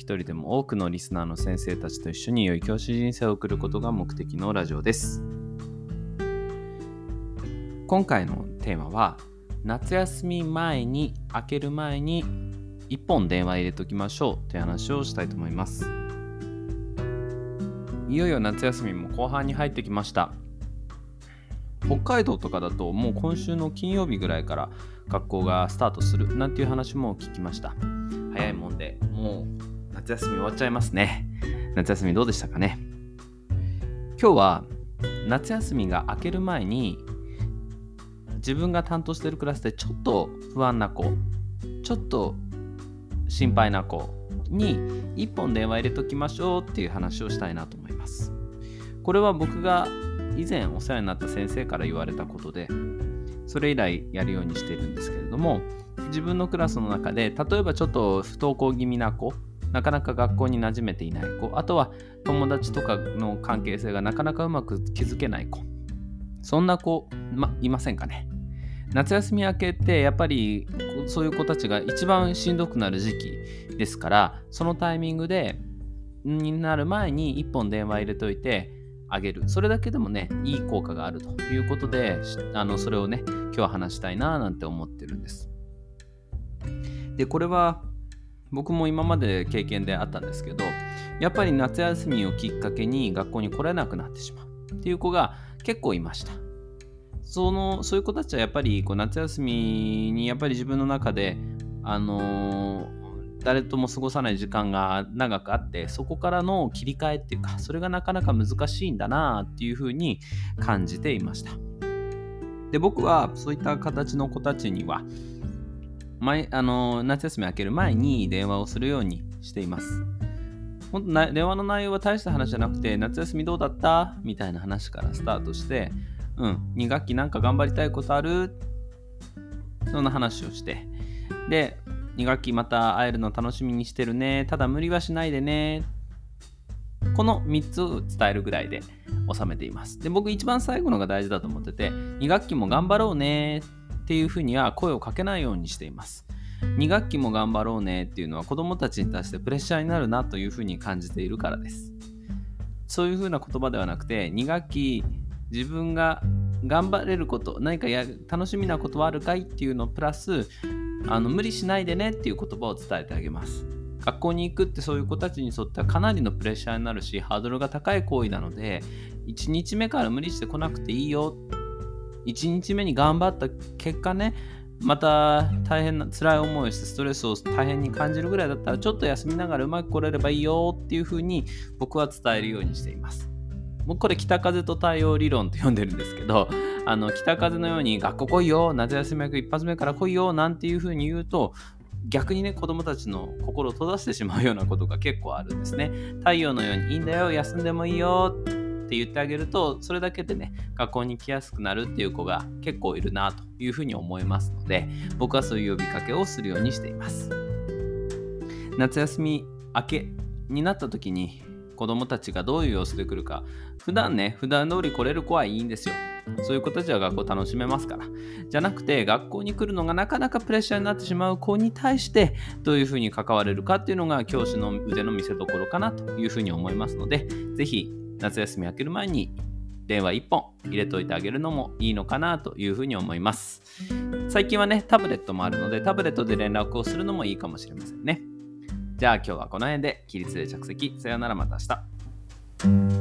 一人でも多くのリスナーの先生たちと一緒に良い教師人生を送ることが目的のラジオです。今回のテーマは夏休み前に明ける前に一本電話入れときましょうという話をしたいと思います。いよいよ夏休みも後半に入ってきました。北海道とかだともう今週の金曜日ぐらいから学校がスタートするなんていう話も聞きました。早いもんでもう夏休み終わっちゃいますね。夏休みどうでしたかね？今日は夏休みが明ける前に自分が担当してるクラスでちょっと不安な子、ちょっと心配な子に一本電話入れときましょうっていう話をしたいなと思います。これは僕が以前お世話になった先生から言われたことで、それ以来やるようにしているんですけれども、自分のクラスの中で例えばちょっと不登校気味な子なかなか学校に馴染めていない子。あとは友達とかの関係性がなかなかうまく築けない子。そんな子、ま、いませんかね。夏休み明けってやっぱりそういう子たちが一番しんどくなる時期ですからそのタイミングでになる前に一本電話入れといてあげる。それだけでもねいい効果があるということであのそれをね今日は話したいななんて思ってるんです。でこれは僕も今まで経験であったんですけどやっぱり夏休みをきっかけに学校に来れなくなってしまうっていう子が結構いました。そのそういう子たちはやっぱりこう夏休みにやっぱり自分の中であのー誰とも過ごさない時間が長くあってそこからの切り替えっていうかそれがなかなか難しいんだなっていうふうに感じていました。で僕はそういった形の子たちには前あの夏休み明ける前に電話をするようにしています。本当な電話の内容は大した話じゃなくて、夏休みどうだった？みたいな話からスタートして、うん、2学期なんか頑張りたいことある？そんな話をして、で、2学期また会えるの楽しみにしてるね。ただ無理はしないでね。この3つを伝えるぐらいで収めています。で、僕一番最後のが大事だと思ってて、2学期も頑張ろうねってていうふうには声をかけないようにしています。2学期も頑張ろうねっていうのは子供たちに対してプレッシャーになるなというふうに感じているからです。そういうふうな言葉ではなくて2学期自分が頑張れること何かや楽しみなことはあるかいっていうのプラスあの無理しないでねっていう言葉を伝えてあげます。学校に行くってそういう子たちにとってはかなりのプレッシャーになるしハードルが高い行為なので1日目から無理してこなくていいよ1日目に頑張った結果ねまた大変な辛い思いをしてストレスを大変に感じるぐらいだったらちょっと休みながらうまく来れればいいよっていうふうに僕は伝えるようにしています。僕これ北風と太陽理論と呼んでるんですけどあの北風のように学校来いよ夏休み明け一発目から来いよなんていうふうに言うと逆にね子供たちの心を閉ざしてしまうようなことが結構あるんですね。太陽のようにいいんだよ休んでもいいよって言ってあげるとそれだけでね学校に来やすくなるっていう子が結構いるなというふうに思いますので僕はそういう呼びかけをするようにしています。夏休み明けになった時に子供たちがどういう様子で来るか普段ね普段通り来れる子はいいんですよ。そういう子たちは学校楽しめますから。じゃなくて学校に来るのがなかなかプレッシャーになってしまう子に対してどういうふうに関われるかっていうのが教師の腕の見せ所かなというふうに思いますのでぜひ夏休み明ける前に電話1本入れといてあげるのもいいのかなというふうに思います。最近はね、タブレットもあるので、タブレットで連絡をするのもいいかもしれませんね。じゃあ今日はこの辺で起立で着席。さよならまた明日。